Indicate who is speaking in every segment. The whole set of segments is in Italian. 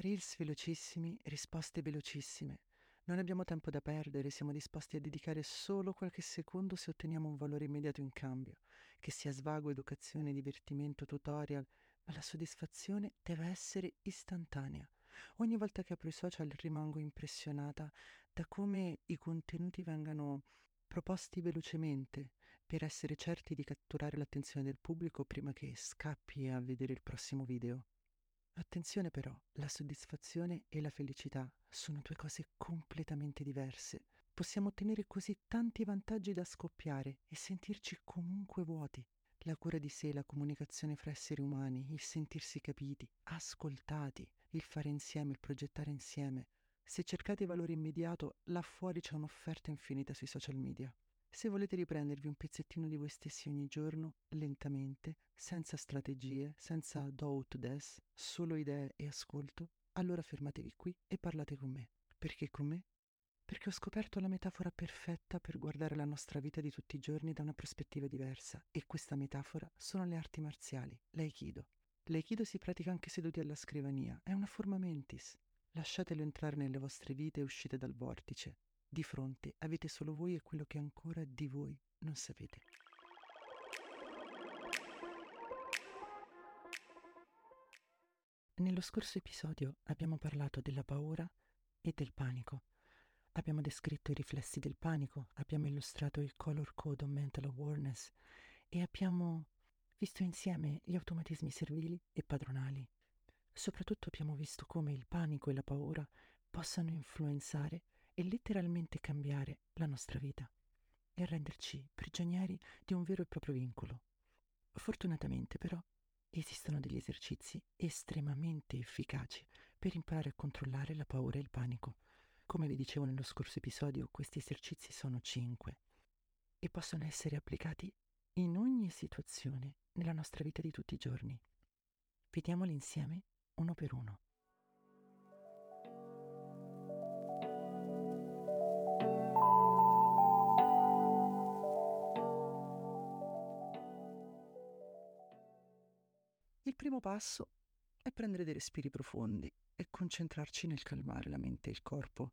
Speaker 1: Reels velocissimi, risposte velocissime. Non abbiamo tempo da perdere, siamo disposti a dedicare solo qualche secondo se otteniamo un valore immediato in cambio, che sia svago, educazione, divertimento, tutorial, ma la soddisfazione deve essere istantanea. Ogni volta che apro i social rimango impressionata da come i contenuti vengano proposti velocemente per essere certi di catturare l'attenzione del pubblico prima che scappi a vedere il prossimo video. Attenzione però, la soddisfazione e la felicità sono due cose completamente diverse. Possiamo ottenere così tanti vantaggi da scoppiare e sentirci comunque vuoti. La cura di sé, la comunicazione fra esseri umani, il sentirsi capiti, ascoltati, il fare insieme, il progettare insieme. Se cercate valore immediato, là fuori c'è un'offerta infinita sui social media. Se volete riprendervi un pezzettino di voi stessi ogni giorno, lentamente, senza strategie, senza do ut des, solo idee e ascolto, allora fermatevi qui e parlate con me. Perché con me? Perché ho scoperto la metafora perfetta per guardare la nostra vita di tutti i giorni da una prospettiva diversa e questa metafora sono le arti marziali, l'aikido. L'aikido si pratica anche seduti alla scrivania, è una forma mentis. Lasciatelo entrare nelle vostre vite e uscite dal vortice. Di fronte avete solo voi e quello che ancora di voi non sapete. Nello scorso episodio abbiamo parlato della paura e del panico. Abbiamo descritto i riflessi del panico, abbiamo illustrato il color code o mental awareness e abbiamo visto insieme gli automatismi servili e padronali. Soprattutto abbiamo visto come il panico e la paura possano influenzare e letteralmente cambiare la nostra vita e renderci prigionieri di un vero e proprio vincolo. Fortunatamente però esistono degli esercizi estremamente efficaci per imparare a controllare la paura e il panico. Come vi dicevo nello scorso episodio, questi esercizi sono cinque e possono essere applicati in ogni situazione nella nostra vita di tutti i giorni. Vediamoli insieme uno per uno. Il primo passo è prendere dei respiri profondi e concentrarci nel calmare la mente e il corpo.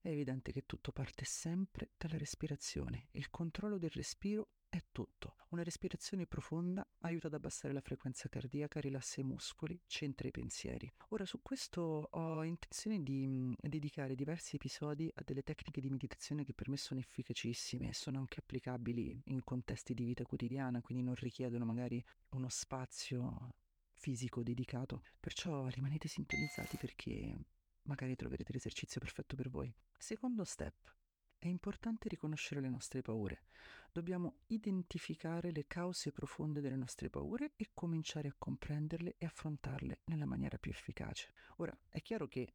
Speaker 1: È evidente che tutto parte sempre dalla respirazione. Il controllo del respiro è tutto. Una respirazione profonda aiuta ad abbassare la frequenza cardiaca, rilassa i muscoli, centra i pensieri. Ora su questo ho intenzione di mh, mm, dedicare diversi episodi a delle tecniche di meditazione che per me sono efficacissime e sono anche applicabili in contesti di vita quotidiana, quindi non richiedono magari uno spazio fisico dedicato. Perciò rimanete sintonizzati perché magari troverete l'esercizio perfetto per voi. Secondo step, è importante riconoscere le nostre paure. Dobbiamo identificare le cause profonde delle nostre paure e cominciare a comprenderle e affrontarle nella maniera più efficace. Ora, è chiaro che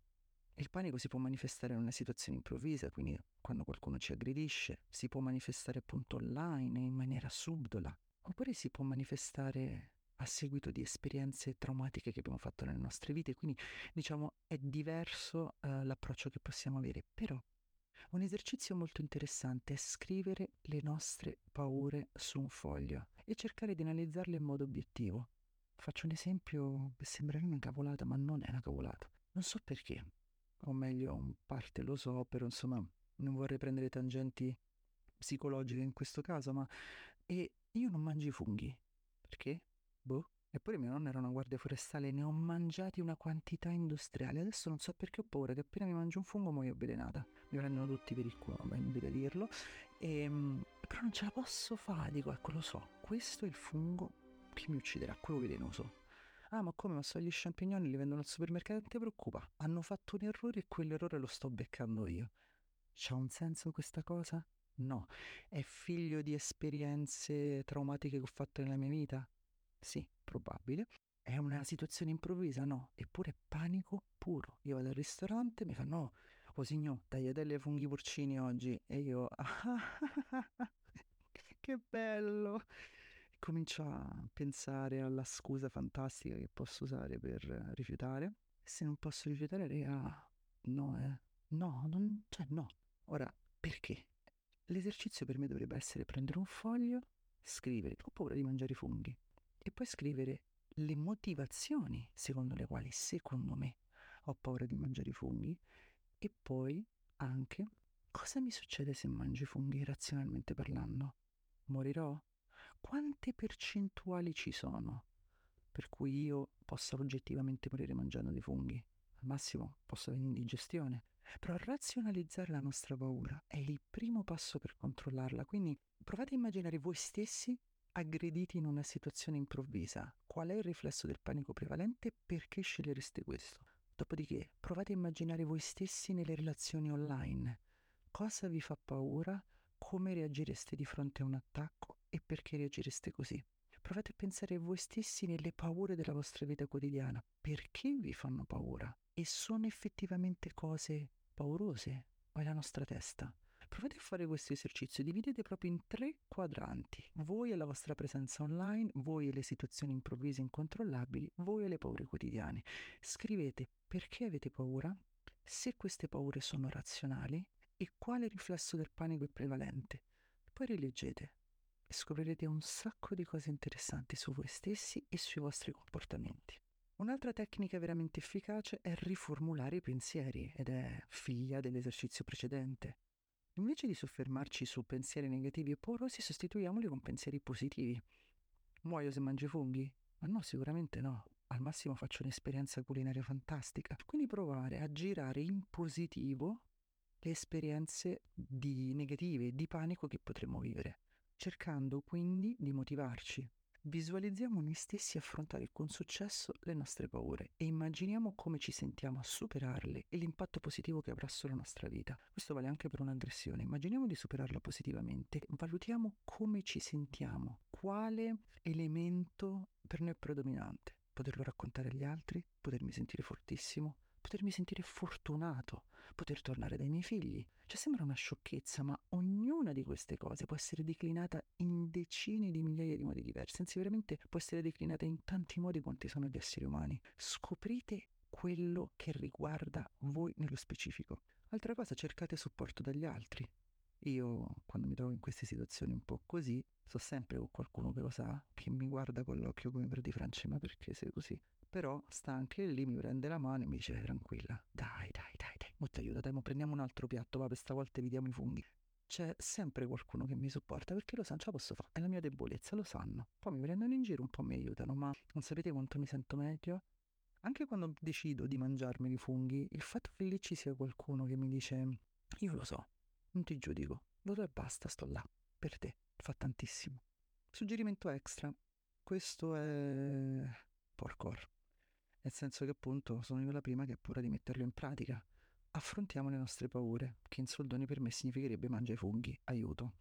Speaker 1: il panico si può manifestare in una situazione improvvisa, quindi quando qualcuno ci aggredisce, si può manifestare appunto online in maniera subdola, oppure si può manifestare a seguito di esperienze traumatiche che abbiamo fatto nelle nostre vite, quindi diciamo è diverso uh, l'approccio che possiamo avere, però un esercizio molto interessante è scrivere le nostre paure su un foglio e cercare di analizzarle in modo obiettivo. Faccio un esempio che sembra una cavolata, ma non è una cavolata. Non so perché, o meglio, in parte lo so, però insomma non vorrei prendere tangenti psicologiche in questo caso, ma e io non mangio i funghi. Perché? Boh. Eppure mia nonna era una guardia forestale, ne ho mangiati una quantità industriale. Adesso non so perché ho paura che appena mi mangio un fungo muoio avvelenata. Mi prendono tutti per il culo, ma è inutile dirlo. E, ehm, però non ce la posso fare, dico, ecco lo so, questo è il fungo che mi ucciderà, quello velenoso. Ah, ma come? Ma so gli champignon li vendono al supermercato? Non ti preoccupa, hanno fatto un errore e quell'errore lo sto beccando io. C'ha un senso questa cosa? No. È figlio di esperienze traumatiche che ho fatto nella mia vita? Sì probabile. È una situazione improvvisa, no? Eppure panico puro. Io vado al ristorante, mi fanno, no, oh signor, tagliatelle ai funghi porcini oggi. E io, che bello! Comincio a pensare alla scusa fantastica che posso usare per rifiutare. Se non posso rifiutare, rea, no, eh. No, non, cioè no. Ora, perché? L'esercizio per me dovrebbe essere prendere un foglio, scrivere, ho paura di mangiare i funghi e poi scrivere le motivazioni secondo le quali, secondo me, ho paura di mangiare i funghi e poi anche cosa mi succede se mangio i funghi razionalmente parlando? Morirò? Quante percentuali ci sono per cui io possa oggettivamente morire mangiando dei funghi? Al massimo posso avere indigestione. Però razionalizzare la nostra paura è il primo passo per controllarla, quindi provate a immaginare voi stessi aggrediti in una situazione improvvisa. Qual è il riflesso del panico prevalente? Perché scegliereste questo? Dopodiché provate a immaginare voi stessi nelle relazioni online. Cosa vi fa paura? Come reagireste di fronte a un attacco e perché reagireste così? Provate a pensare voi stessi nelle paure della vostra vita quotidiana. Perché vi fanno paura? E sono effettivamente cose paurose o è la nostra testa? Provate a fare questo esercizio, dividete proprio in tre quadranti. Voi e la vostra presenza online, voi e le situazioni improvvise incontrollabili, voi e le paure quotidiane. Scrivete perché avete paura, se queste paure sono razionali e quale riflesso del panico è prevalente. Poi rileggete e scoprirete un sacco di cose interessanti su voi stessi e sui vostri comportamenti. Un'altra tecnica veramente efficace è riformulare i pensieri ed è figlia dell'esercizio precedente. Invece di soffermarci su pensieri negativi e porosi, sostituiamoli con pensieri positivi. Muoio se mangio funghi? Ma no, sicuramente no. Al massimo faccio un'esperienza culinaria fantastica. Quindi provare a girare in positivo le esperienze di negative, di panico che potremmo vivere, cercando quindi di motivarci, Visualizziamo noi stessi affrontare con successo le nostre paure e immaginiamo come ci sentiamo a superarle e l'impatto positivo che avrà sulla nostra vita. Questo vale anche per un'aggressione. Immaginiamo di superarla positivamente, valutiamo come ci sentiamo, quale elemento per noi è predominante. Poterlo raccontare agli altri, potermi sentire fortissimo, potermi sentire fortunato, poter tornare dai miei figli. Cioè sembra una sciocchezza, ma ognuna di queste cose può essere declinata in decine di migliaia di modi diversi, anzi veramente può essere declinata in tanti modi quanti sono gli esseri umani. Scoprite quello che riguarda voi nello specifico. Altra cosa, cercate supporto dagli altri. Io, quando mi trovo in queste situazioni un po' così, so sempre con qualcuno che lo sa, che mi guarda con l'occhio come per di Francia, ma perché sei così? Però sta anche lì, mi prende la mano e mi dice tranquilla, dai, dai, dai, dai, mo ti aiuta, dai, mo prendiamo un altro piatto, va, per stavolta evitiamo i funghi. C'è sempre qualcuno che mi supporta perché lo sanno, ce la posso fare, è la mia debolezza, lo sanno. Poi mi prendono in giro, un po' mi aiutano, ma non sapete quanto mi sento meglio? Anche quando decido di mangiarmi i funghi, il fatto che lì ci sia qualcuno che mi dice, io lo so, non ti giudico, lo so e basta, sto là, per te, fa tantissimo. Suggerimento extra, questo è Porcor nel senso che appunto sono io la prima che ha paura di metterlo in pratica. Affrontiamo le nostre paure, che in soldoni per me significherebbe mangia i funghi, aiuto.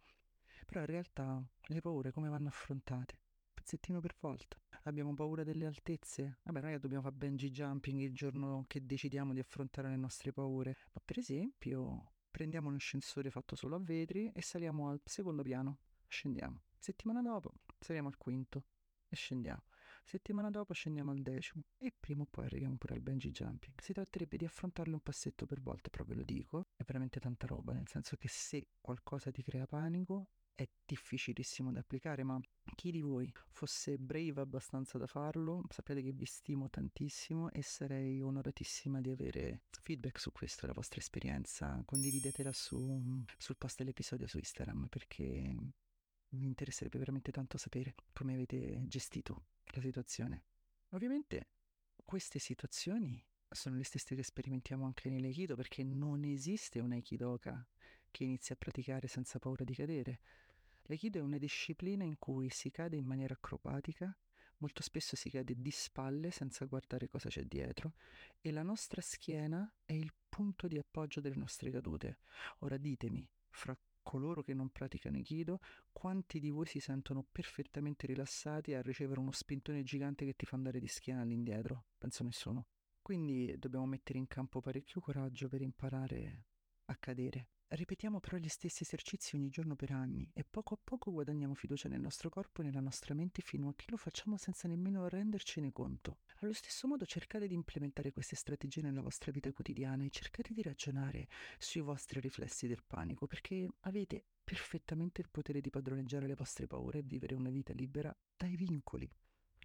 Speaker 1: Però in realtà le paure come vanno affrontate? Pezzettino per volta. Abbiamo paura delle altezze? Vabbè, noi dobbiamo fare bungee jumping il giorno che decidiamo di affrontare le nostre paure. Ma per esempio, prendiamo un ascensore fatto solo a vetri e saliamo al secondo piano. Scendiamo. Settimana dopo saliamo al quinto e scendiamo. Settimana dopo scendiamo al decimo e prima o poi arriviamo pure al bungee jumping. Si tratterebbe di affrontarlo un passetto per volta, proprio lo dico, è veramente tanta roba, nel senso che se qualcosa ti crea panico è difficilissimo da applicare, ma chi di voi fosse brave abbastanza da farlo, sapete che vi stimo tantissimo e sarei onoratissima di avere feedback su questo, la vostra esperienza. Condividetela su, sul post dell'episodio su Instagram perché mi interesserebbe veramente tanto sapere come avete gestito la situazione. Ovviamente queste situazioni sono le stesse che sperimentiamo anche nell'Aikido perché non esiste un Aikidoka che inizia a praticare senza paura di cadere. L'Aikido è una disciplina in cui si cade in maniera acrobatica, molto spesso si cade di spalle senza guardare cosa c'è dietro e la nostra schiena è il punto di appoggio delle nostre cadute. Ora ditemi, fra coloro che non praticano Aikido, quanti di voi si sentono perfettamente rilassati a ricevere uno spintone gigante che ti fa andare di schiena all'indietro? Penso nessuno. Quindi dobbiamo mettere in campo parecchio coraggio per imparare a cadere. Ripetiamo però gli stessi esercizi ogni giorno per anni e poco a poco guadagniamo fiducia nel nostro corpo e nella nostra mente fino a che lo facciamo senza nemmeno rendercene conto. Allo stesso modo cercate di implementare queste strategie nella vostra vita quotidiana e cercate di ragionare sui vostri riflessi del panico perché avete perfettamente il potere di padroneggiare le vostre paure e vivere una vita libera dai vincoli.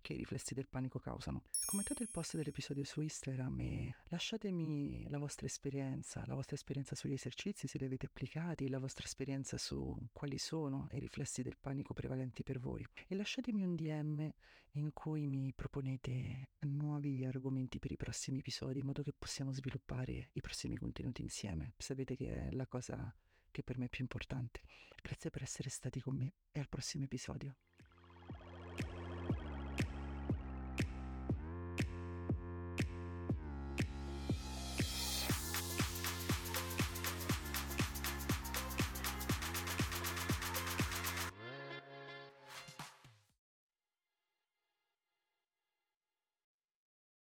Speaker 1: Che i riflessi del panico causano. Commentate il post dell'episodio su Instagram e lasciatemi la vostra esperienza, la vostra esperienza sugli esercizi, se li avete applicati, la vostra esperienza su quali sono i riflessi del panico prevalenti per voi. E lasciatemi un DM in cui mi proponete nuovi argomenti per i prossimi episodi in modo che possiamo sviluppare i prossimi contenuti insieme. Sapete che è la cosa che per me è più importante. Grazie per essere stati con me e al prossimo episodio.